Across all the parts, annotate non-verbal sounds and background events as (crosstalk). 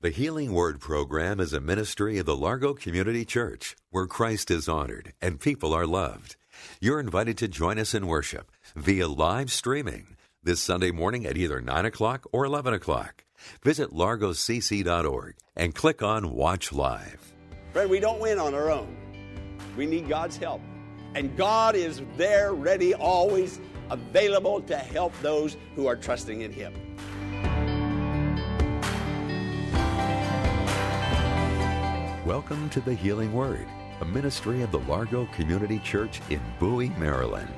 The Healing Word program is a ministry of the Largo Community Church where Christ is honored and people are loved. You're invited to join us in worship via live streaming this Sunday morning at either 9 o'clock or 11 o'clock. Visit largocc.org and click on Watch Live. Friend, we don't win on our own. We need God's help. And God is there, ready, always available to help those who are trusting in Him. Welcome to the Healing Word, a ministry of the Largo Community Church in Bowie, Maryland.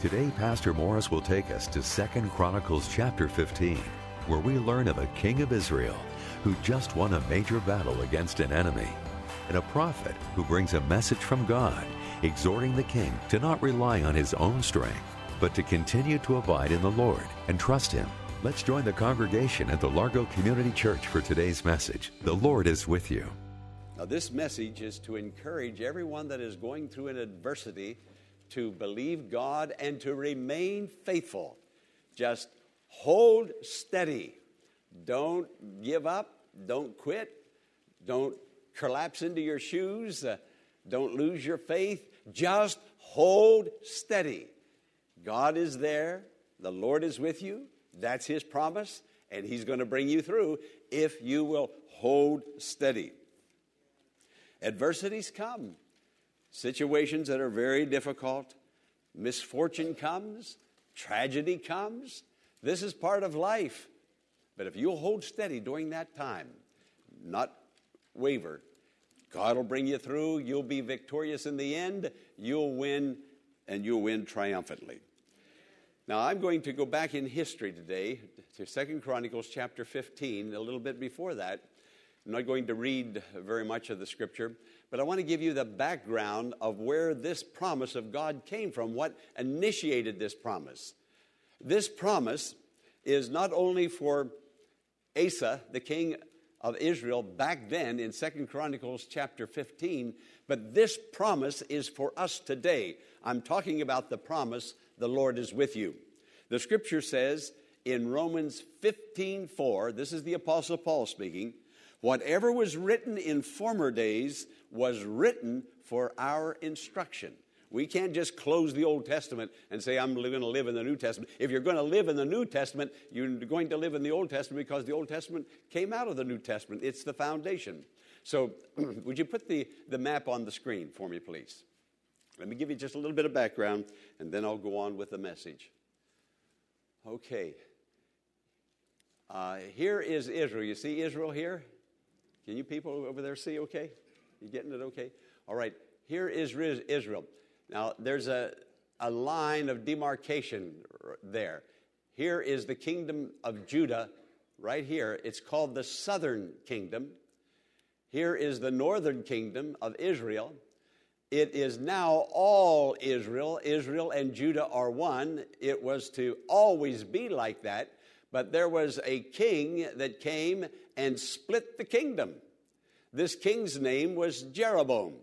Today, Pastor Morris will take us to 2 Chronicles chapter 15, where we learn of a king of Israel who just won a major battle against an enemy, and a prophet who brings a message from God, exhorting the king to not rely on his own strength, but to continue to abide in the Lord and trust him. Let's join the congregation at the Largo Community Church for today's message. The Lord is with you. Now, this message is to encourage everyone that is going through an adversity to believe God and to remain faithful. Just hold steady. Don't give up. Don't quit. Don't collapse into your shoes. Uh, don't lose your faith. Just hold steady. God is there. The Lord is with you. That's His promise. And He's going to bring you through if you will hold steady. Adversities come, situations that are very difficult, misfortune comes, tragedy comes. This is part of life. But if you'll hold steady during that time, not waver, God will bring you through. You'll be victorious in the end. You'll win, and you'll win triumphantly. Now, I'm going to go back in history today to Second Chronicles chapter 15, a little bit before that. I'm not going to read very much of the scripture, but I want to give you the background of where this promise of God came from, what initiated this promise. This promise is not only for Asa, the king of Israel, back then in Second Chronicles chapter 15, but this promise is for us today. I'm talking about the promise, the Lord is with you. The scripture says in Romans 15 4, this is the Apostle Paul speaking, whatever was written in former days was written for our instruction. We can't just close the Old Testament and say, I'm going to live in the New Testament. If you're going to live in the New Testament, you're going to live in the Old Testament because the Old Testament came out of the New Testament. It's the foundation. So, (clears throat) would you put the, the map on the screen for me, please? Let me give you just a little bit of background, and then I'll go on with the message. Okay. Uh, here is Israel. You see Israel here? Can you people over there see okay? You getting it okay? All right. Here is Israel. Now, there's a, a line of demarcation there. Here is the kingdom of Judah, right here. It's called the southern kingdom. Here is the northern kingdom of Israel. It is now all Israel. Israel and Judah are one. It was to always be like that. But there was a king that came and split the kingdom. This king's name was Jeroboam.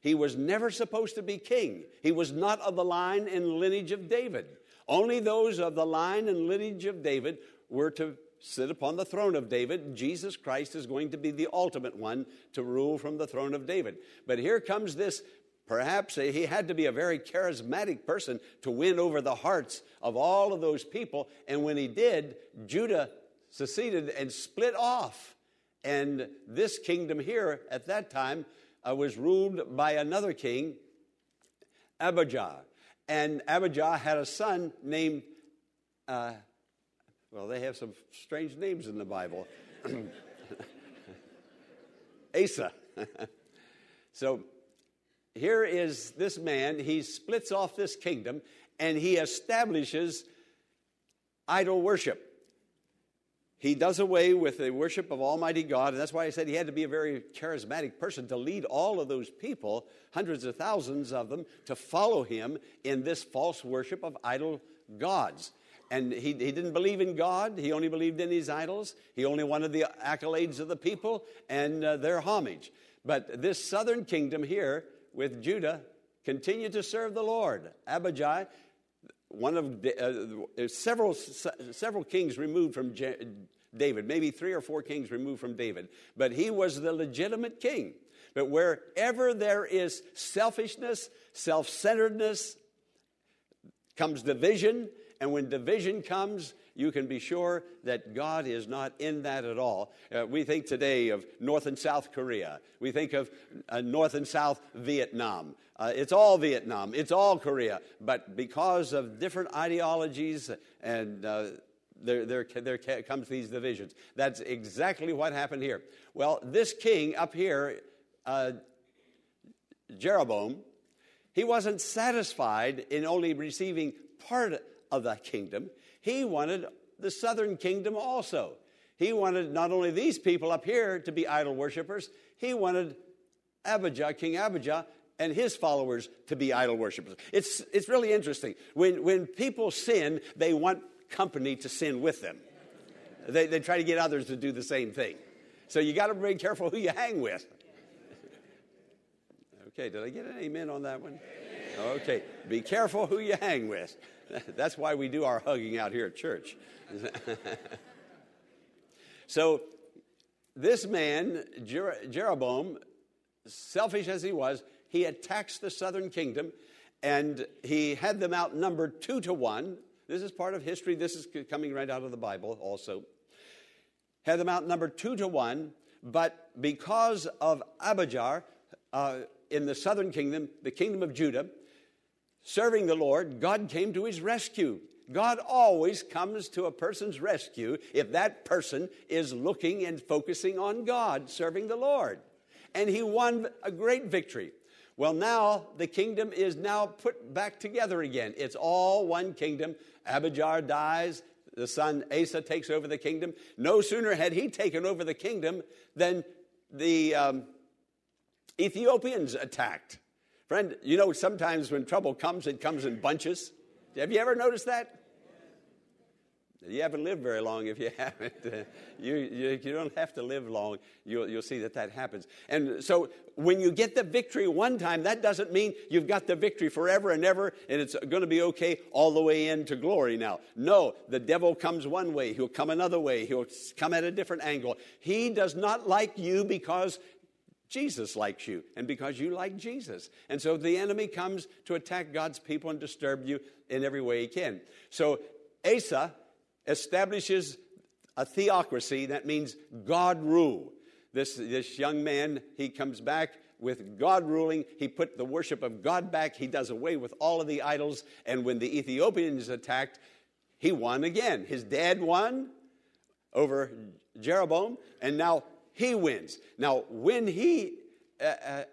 He was never supposed to be king. He was not of the line and lineage of David. Only those of the line and lineage of David were to sit upon the throne of David. Jesus Christ is going to be the ultimate one to rule from the throne of David. But here comes this Perhaps he had to be a very charismatic person to win over the hearts of all of those people. And when he did, Judah seceded and split off. And this kingdom here at that time uh, was ruled by another king, Abijah. And Abijah had a son named, uh, well, they have some strange names in the Bible (clears throat) Asa. (laughs) so here is this man, he splits off this kingdom and he establishes idol worship. he does away with the worship of Almighty God, and that's why I said he had to be a very charismatic person to lead all of those people, hundreds of thousands of them, to follow him in this false worship of idol gods. And he, he didn't believe in God, he only believed in his idols. He only wanted the accolades of the people and uh, their homage. But this southern kingdom here with Judah continued to serve the Lord. Abijah, one of uh, several, several kings removed from David, maybe three or four kings removed from David, but he was the legitimate king. But wherever there is selfishness, self centeredness, comes division, and when division comes, you can be sure that God is not in that at all. Uh, we think today of North and South Korea. We think of uh, North and South Vietnam. Uh, it's all Vietnam. It's all Korea. But because of different ideologies and uh, there, there, there comes these divisions. That's exactly what happened here. Well, this king up here, uh, Jeroboam, he wasn't satisfied in only receiving part of that kingdom. He wanted the southern kingdom also. He wanted not only these people up here to be idol worshippers, he wanted Abijah, King Abijah, and his followers to be idol worshippers. It's, it's really interesting. When, when people sin, they want company to sin with them. They, they try to get others to do the same thing. So you got to be careful who you hang with. Okay, did I get an amen on that one? Okay, be careful who you hang with. (laughs) That's why we do our hugging out here at church. (laughs) so, this man, Jer- Jeroboam, selfish as he was, he attacks the southern kingdom and he had them outnumbered two to one. This is part of history. This is coming right out of the Bible also. Had them outnumbered two to one, but because of Abijah uh, in the southern kingdom, the kingdom of Judah, serving the Lord, God came to his rescue. God always comes to a person's rescue if that person is looking and focusing on God, serving the Lord. And he won a great victory. Well, now the kingdom is now put back together again. It's all one kingdom. Abijah dies, the son Asa takes over the kingdom. No sooner had he taken over the kingdom than the um, Ethiopians attacked. Friend, you know, sometimes when trouble comes, it comes in bunches. Have you ever noticed that? You haven't lived very long if you (laughs) haven't. You, you, you, don't have to live long. You'll, you'll see that that happens. And so when you get the victory one time, that doesn't mean you've got the victory forever and ever and it's going to be okay all the way into glory now. No, the devil comes one way, he'll come another way, he'll come at a different angle. He does not like you because Jesus likes you and because you like Jesus. And so the enemy comes to attack God's people and disturb you in every way he can. So Asa establishes a theocracy, that means God rule. This, this young man, he comes back with God ruling. He put the worship of God back. He does away with all of the idols. And when the Ethiopians attacked, he won again. His dad won over Jeroboam, and now he wins. Now, when he, uh, uh,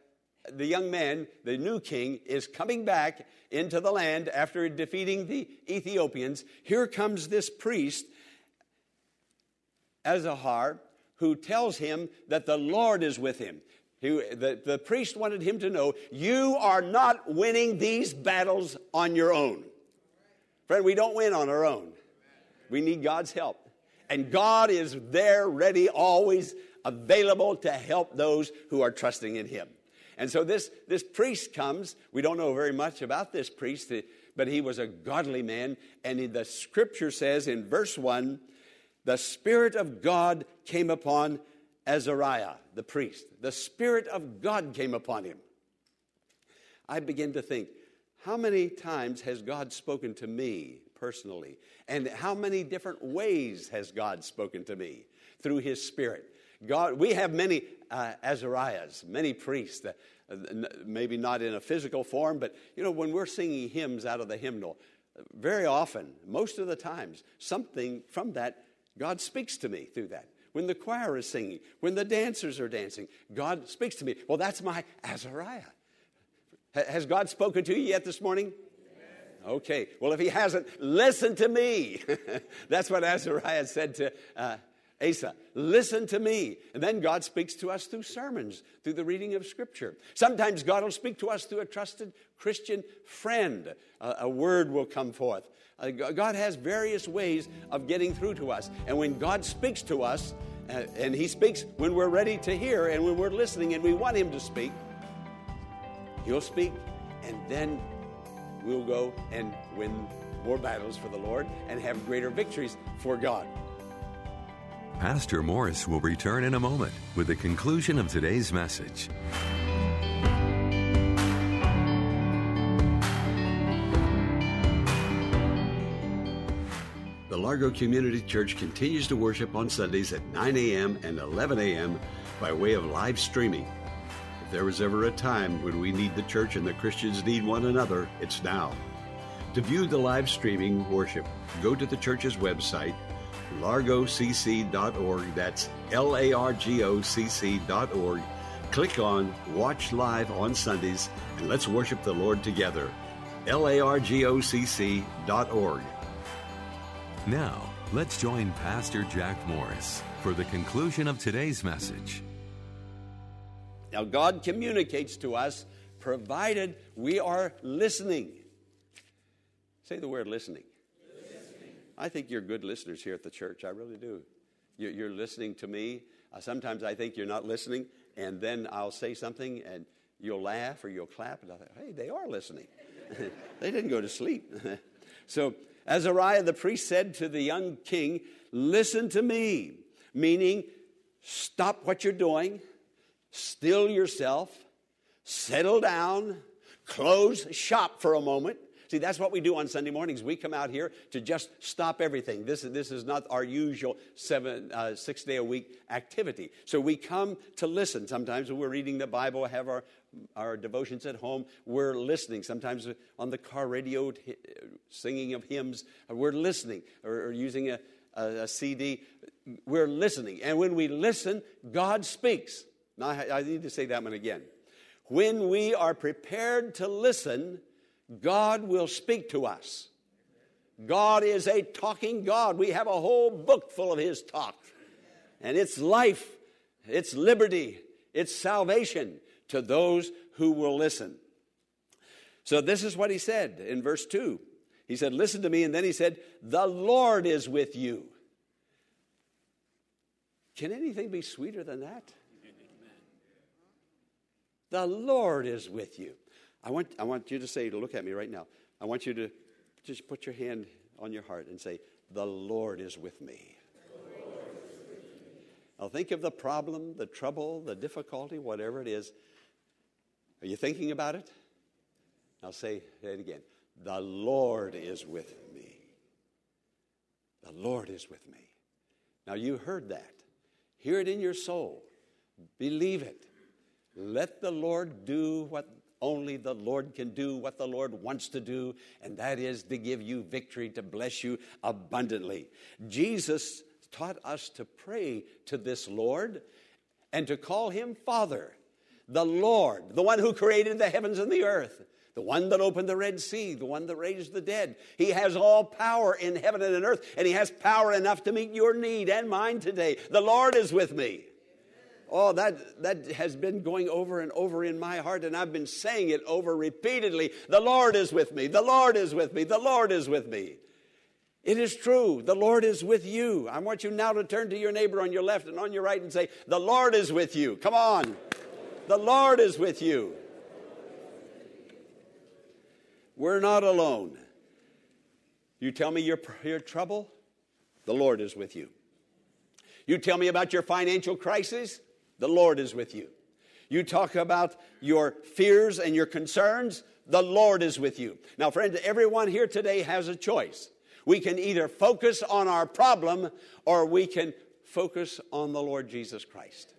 the young man, the new king, is coming back into the land after defeating the Ethiopians, here comes this priest, Azariah, who tells him that the Lord is with him. He, the, the priest wanted him to know you are not winning these battles on your own. Friend, we don't win on our own. We need God's help. And God is there, ready, always available to help those who are trusting in Him. And so this, this priest comes. We don't know very much about this priest, eh, but he was a godly man. And the scripture says in verse 1 the Spirit of God came upon Azariah, the priest. The Spirit of God came upon him. I begin to think, how many times has God spoken to me personally? And how many different ways has God spoken to me through His Spirit? God, we have many uh, Azariahs, many priests, uh, maybe not in a physical form, but you know, when we're singing hymns out of the hymnal, very often, most of the times, something from that, God speaks to me through that. When the choir is singing, when the dancers are dancing, God speaks to me. Well, that's my Azariah. Has God spoken to you yet this morning? Okay. Well, if he hasn't, listen to me. (laughs) That's what Azariah said to uh, Asa, listen to me. And then God speaks to us through sermons, through the reading of Scripture. Sometimes God will speak to us through a trusted Christian friend. A word will come forth. Uh, God has various ways of getting through to us. And when God speaks to us, uh, and He speaks when we're ready to hear and when we're listening and we want Him to speak, He'll speak, and then we'll go and win more battles for the Lord and have greater victories for God. Pastor Morris will return in a moment with the conclusion of today's message. The Largo Community Church continues to worship on Sundays at 9 a.m. and 11 a.m. by way of live streaming. If there was ever a time when we need the church and the Christians need one another, it's now. To view the live streaming worship, go to the church's website, largocc.org. That's L A R G O C C.org. Click on Watch Live on Sundays and let's worship the Lord together. L A R G O C C.org. Now, let's join Pastor Jack Morris for the conclusion of today's message. Now, God communicates to us provided we are listening. Say the word listening. I think you're good listeners here at the church. I really do. You're listening to me. Uh, sometimes I think you're not listening, and then I'll say something and you'll laugh or you'll clap, and I'll think, hey, they are listening. (laughs) they didn't go to sleep. (laughs) so, Azariah the priest said to the young king, Listen to me, meaning stop what you're doing, still yourself, settle down, close shop for a moment. See, that's what we do on Sunday mornings. We come out here to just stop everything. This, this is not our usual seven, uh, six day a week activity. So we come to listen. Sometimes when we're reading the Bible, have our, our devotions at home, we're listening. Sometimes on the car radio, singing of hymns, we're listening or, or using a, a, a, CD. We're listening. And when we listen, God speaks. Now, I, I need to say that one again. When we are prepared to listen, God will speak to us. God is a talking God. We have a whole book full of His talk. And it's life, it's liberty, it's salvation to those who will listen. So, this is what He said in verse 2. He said, Listen to me. And then He said, The Lord is with you. Can anything be sweeter than that? The Lord is with you. I want, I want you to say, to look at me right now. I want you to just put your hand on your heart and say, The Lord is with me. Now think of the problem, the trouble, the difficulty, whatever it is. Are you thinking about it? Now say, say it again. The Lord is with me. The Lord is with me. Now you heard that. Hear it in your soul. Believe it. Let the Lord do what only the Lord can do what the Lord wants to do, and that is to give you victory, to bless you abundantly. Jesus taught us to pray to this Lord and to call him Father, the Lord, the one who created the heavens and the earth. The one that opened the Red Sea, the one that raised the dead. He has all power in heaven and in earth, and He has power enough to meet your need and mine today. The Lord is with me. Oh, that, that has been going over and over in my heart, and I've been saying it over repeatedly. The Lord is with me. The Lord is with me. The Lord is with me. It is true. The Lord is with you. I want you now to turn to your neighbor on your left and on your right and say, The Lord is with you. Come on. The Lord is with you. We're not alone. You tell me your, your trouble, the Lord is with you. You tell me about your financial crisis, the Lord is with you. You talk about your fears and your concerns, the Lord is with you. Now, friends, everyone here today has a choice. We can either focus on our problem or we can focus on the Lord Jesus Christ.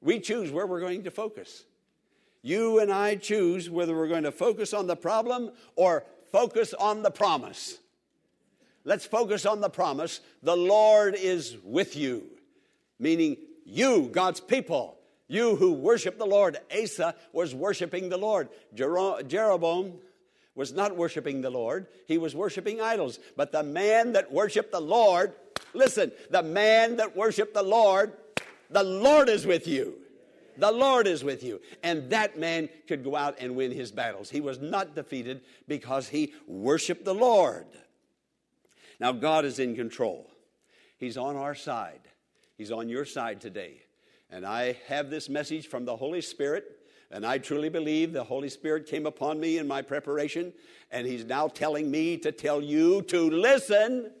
We choose where we're going to focus. You and I choose whether we're going to focus on the problem or focus on the promise. Let's focus on the promise. The Lord is with you meaning you, God's people, you who worship the Lord. Asa was worshiping the Lord. Jeroboam was not worshiping the Lord, he was worshiping idols. But the man that worshiped the Lord, listen, the man that worshiped the Lord, the Lord is with you. The Lord is with you. And that man could go out and win his battles. He was not defeated because he worshiped the Lord. Now, God is in control, He's on our side, He's on your side today. And I have this message from the Holy Spirit and I truly believe the Holy Spirit came upon me in my preparation, and He's now telling me to tell you to listen,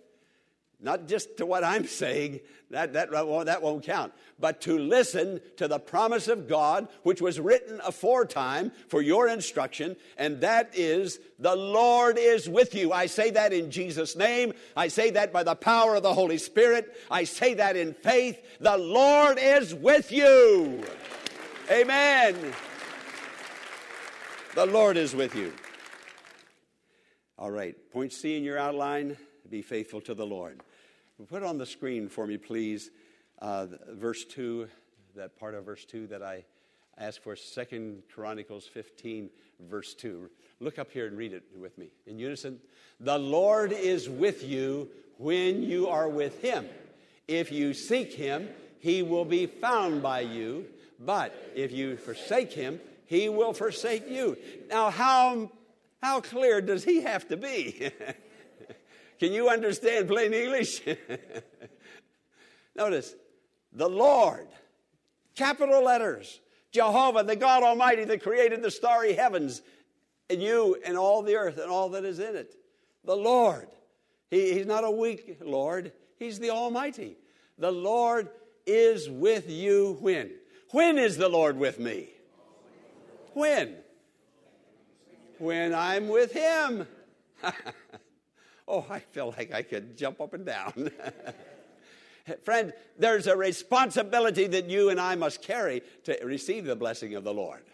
not just to what I'm saying, that, that, that won't count, but to listen to the promise of God, which was written aforetime for your instruction, and that is, the Lord is with you. I say that in Jesus' name. I say that by the power of the Holy Spirit. I say that in faith. The Lord is with you. Amen. The Lord is with you. All right, point C in your outline be faithful to the Lord. Put on the screen for me, please, uh, verse 2, that part of verse 2 that I asked for, Second Chronicles 15, verse 2. Look up here and read it with me in unison. The Lord is with you when you are with him. If you seek him, he will be found by you. But if you forsake him, he will forsake you. Now, how, how clear does he have to be? (laughs) Can you understand plain English? (laughs) Notice, the Lord, capital letters, Jehovah, the God Almighty that created the starry heavens, and you and all the earth and all that is in it. The Lord. He, he's not a weak Lord, He's the Almighty. The Lord is with you when? When is the Lord with me? When? When I'm with Him. (laughs) oh, I feel like I could jump up and down. (laughs) Friend, there's a responsibility that you and I must carry to receive the blessing of the Lord.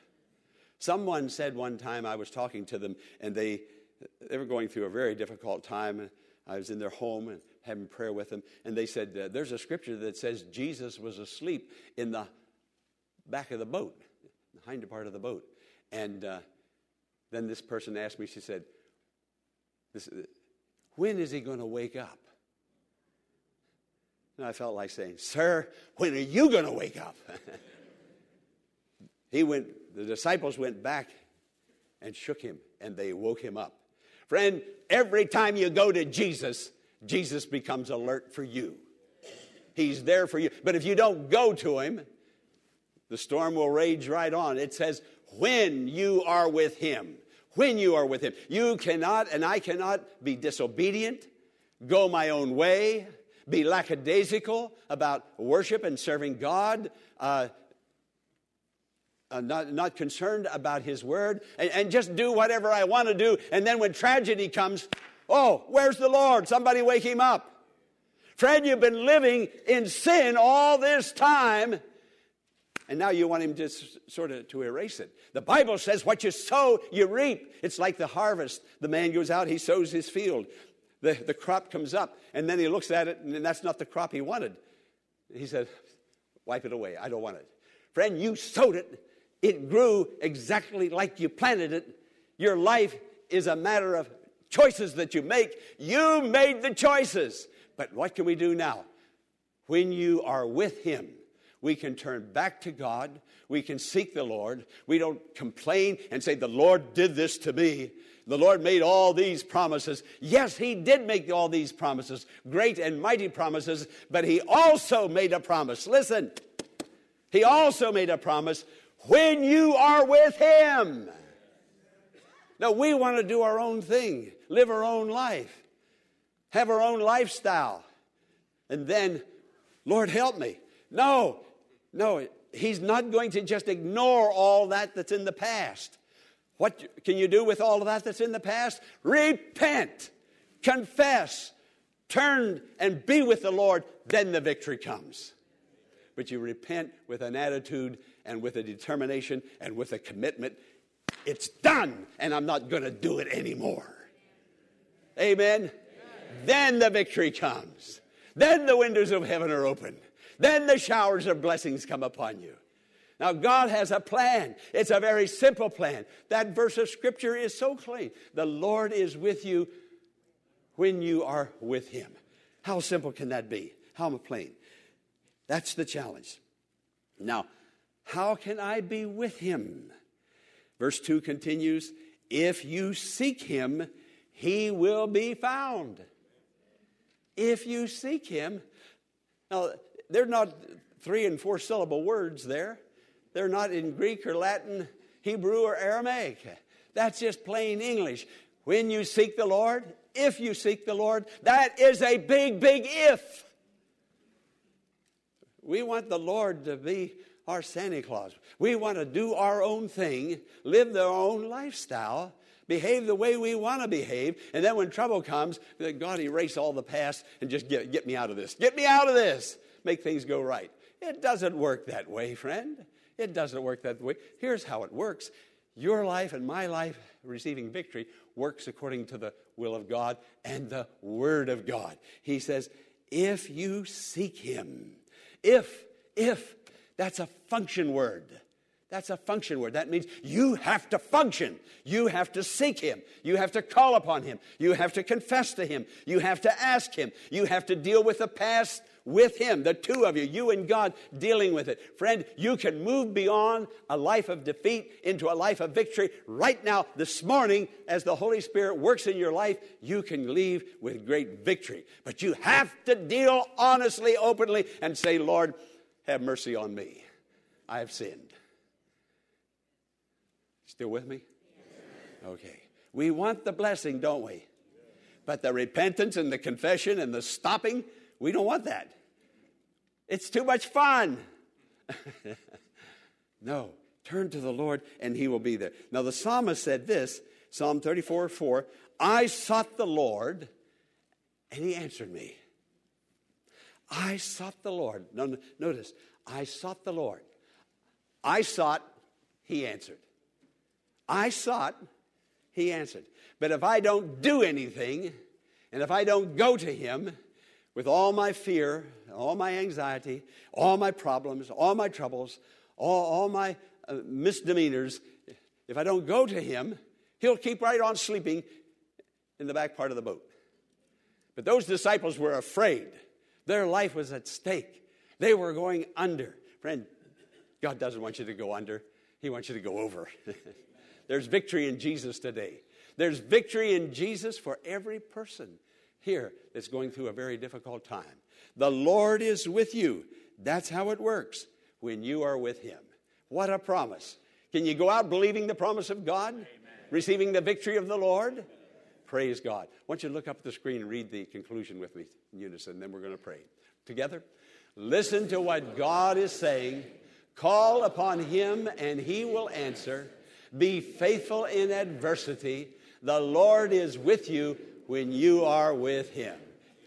Someone said one time, I was talking to them, and they, they were going through a very difficult time. I was in their home and having prayer with them, and they said, uh, There's a scripture that says Jesus was asleep in the back of the boat the hinder part of the boat. And uh, then this person asked me, she said, this, When is he going to wake up? And I felt like saying, Sir, when are you going to wake up? (laughs) he went, the disciples went back and shook him, and they woke him up. Friend, every time you go to Jesus, Jesus becomes alert for you. He's there for you. But if you don't go to him, the storm will rage right on. It says, when you are with him. When you are with him. You cannot, and I cannot be disobedient, go my own way, be lackadaisical about worship and serving God, uh, uh, not, not concerned about his word, and, and just do whatever I want to do. And then when tragedy comes, oh, where's the Lord? Somebody wake him up. Fred, you've been living in sin all this time and now you want him to sort of to erase it. The Bible says what you sow, you reap. It's like the harvest. The man goes out, he sows his field. The, the crop comes up, and then he looks at it, and that's not the crop he wanted. He said, Wipe it away. I don't want it. Friend, you sowed it. It grew exactly like you planted it. Your life is a matter of choices that you make. You made the choices. But what can we do now? When you are with Him, we can turn back to God. We can seek the Lord. We don't complain and say, The Lord did this to me. The Lord made all these promises. Yes, He did make all these promises, great and mighty promises, but He also made a promise. Listen, He also made a promise when you are with Him. Now, we want to do our own thing, live our own life, have our own lifestyle, and then, Lord, help me. No, no, he's not going to just ignore all that that's in the past. What can you do with all of that that's in the past? Repent, confess, turn and be with the Lord, then the victory comes. But you repent with an attitude and with a determination and with a commitment. It's done, and I'm not going to do it anymore. Amen? Amen? Then the victory comes. Then the windows of heaven are open. Then the showers of blessings come upon you. Now, God has a plan. It's a very simple plan. That verse of Scripture is so clean. The Lord is with you when you are with Him. How simple can that be? How plain? That's the challenge. Now, how can I be with Him? Verse 2 continues If you seek Him, He will be found. If you seek Him, now, they're not three and four syllable words there. They're not in Greek or Latin, Hebrew or Aramaic. That's just plain English. When you seek the Lord, if you seek the Lord, that is a big, big if. We want the Lord to be our Santa Claus. We want to do our own thing, live their own lifestyle, behave the way we want to behave, and then when trouble comes, God erase all the past and just get, get me out of this. Get me out of this. Make things go right. It doesn't work that way, friend. It doesn't work that way. Here's how it works your life and my life receiving victory works according to the will of God and the Word of God. He says, if you seek Him, if, if, that's a function word. That's a function word. That means you have to function. You have to seek Him. You have to call upon Him. You have to confess to Him. You have to ask Him. You have to deal with the past with Him, the two of you, you and God dealing with it. Friend, you can move beyond a life of defeat into a life of victory right now, this morning, as the Holy Spirit works in your life. You can leave with great victory. But you have to deal honestly, openly, and say, Lord, have mercy on me. I have sinned. Still with me? Okay. We want the blessing, don't we? But the repentance and the confession and the stopping, we don't want that. It's too much fun. (laughs) no, turn to the Lord and he will be there. Now, the psalmist said this Psalm 34 4 I sought the Lord and he answered me. I sought the Lord. No, notice, I sought the Lord. I sought, he answered. I sought, he answered. But if I don't do anything, and if I don't go to him with all my fear, all my anxiety, all my problems, all my troubles, all, all my uh, misdemeanors, if I don't go to him, he'll keep right on sleeping in the back part of the boat. But those disciples were afraid. Their life was at stake. They were going under. Friend, God doesn't want you to go under, He wants you to go over. (laughs) There's victory in Jesus today. There's victory in Jesus for every person here that's going through a very difficult time. The Lord is with you. That's how it works when you are with Him. What a promise. Can you go out believing the promise of God? Amen. Receiving the victory of the Lord? Praise God. I want you to look up at the screen and read the conclusion with me in unison, and then we're going to pray. Together, listen to what God is saying. Call upon Him, and He will answer. Be faithful in adversity. The Lord is with you when you are with Him.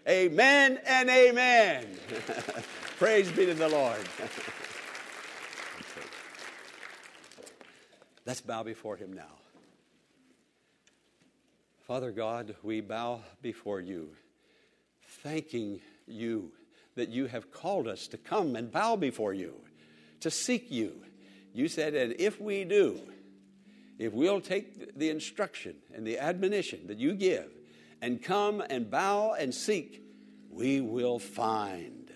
Amen and amen. (laughs) Praise be to the Lord. (laughs) Let's bow before Him now. Father God, we bow before you, thanking you that you have called us to come and bow before you, to seek you. You said, and if we do, if we'll take the instruction and the admonition that you give, and come and bow and seek, we will find.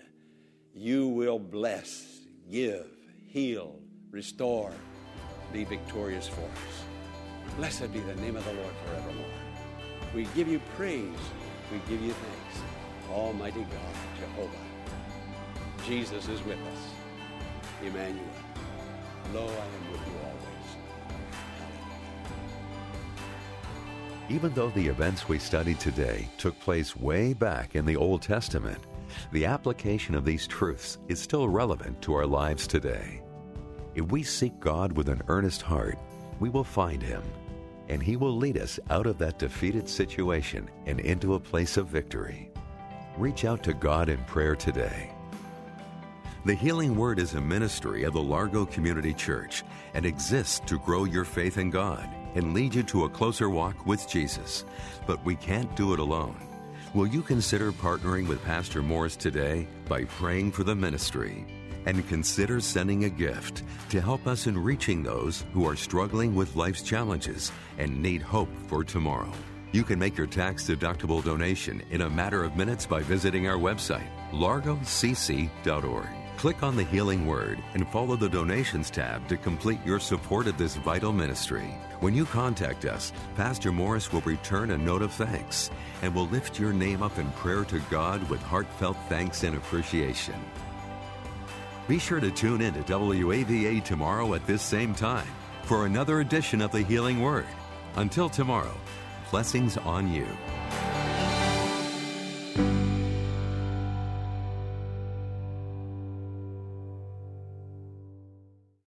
You will bless, give, heal, restore, be victorious for us. Blessed be the name of the Lord forevermore. We give you praise. We give you thanks. Almighty God, Jehovah. Jesus is with us. Emmanuel. Lo, I am with you always. Even though the events we studied today took place way back in the Old Testament, the application of these truths is still relevant to our lives today. If we seek God with an earnest heart, we will find Him, and He will lead us out of that defeated situation and into a place of victory. Reach out to God in prayer today. The Healing Word is a ministry of the Largo Community Church and exists to grow your faith in God and lead you to a closer walk with Jesus. But we can't do it alone. Will you consider partnering with Pastor Morris today by praying for the ministry? and consider sending a gift to help us in reaching those who are struggling with life's challenges and need hope for tomorrow. You can make your tax deductible donation in a matter of minutes by visiting our website, largocc.org. Click on the Healing Word and follow the Donations tab to complete your support of this vital ministry. When you contact us, Pastor Morris will return a note of thanks and will lift your name up in prayer to God with heartfelt thanks and appreciation. Be sure to tune in to WAVA tomorrow at this same time for another edition of the Healing Word. Until tomorrow, blessings on you.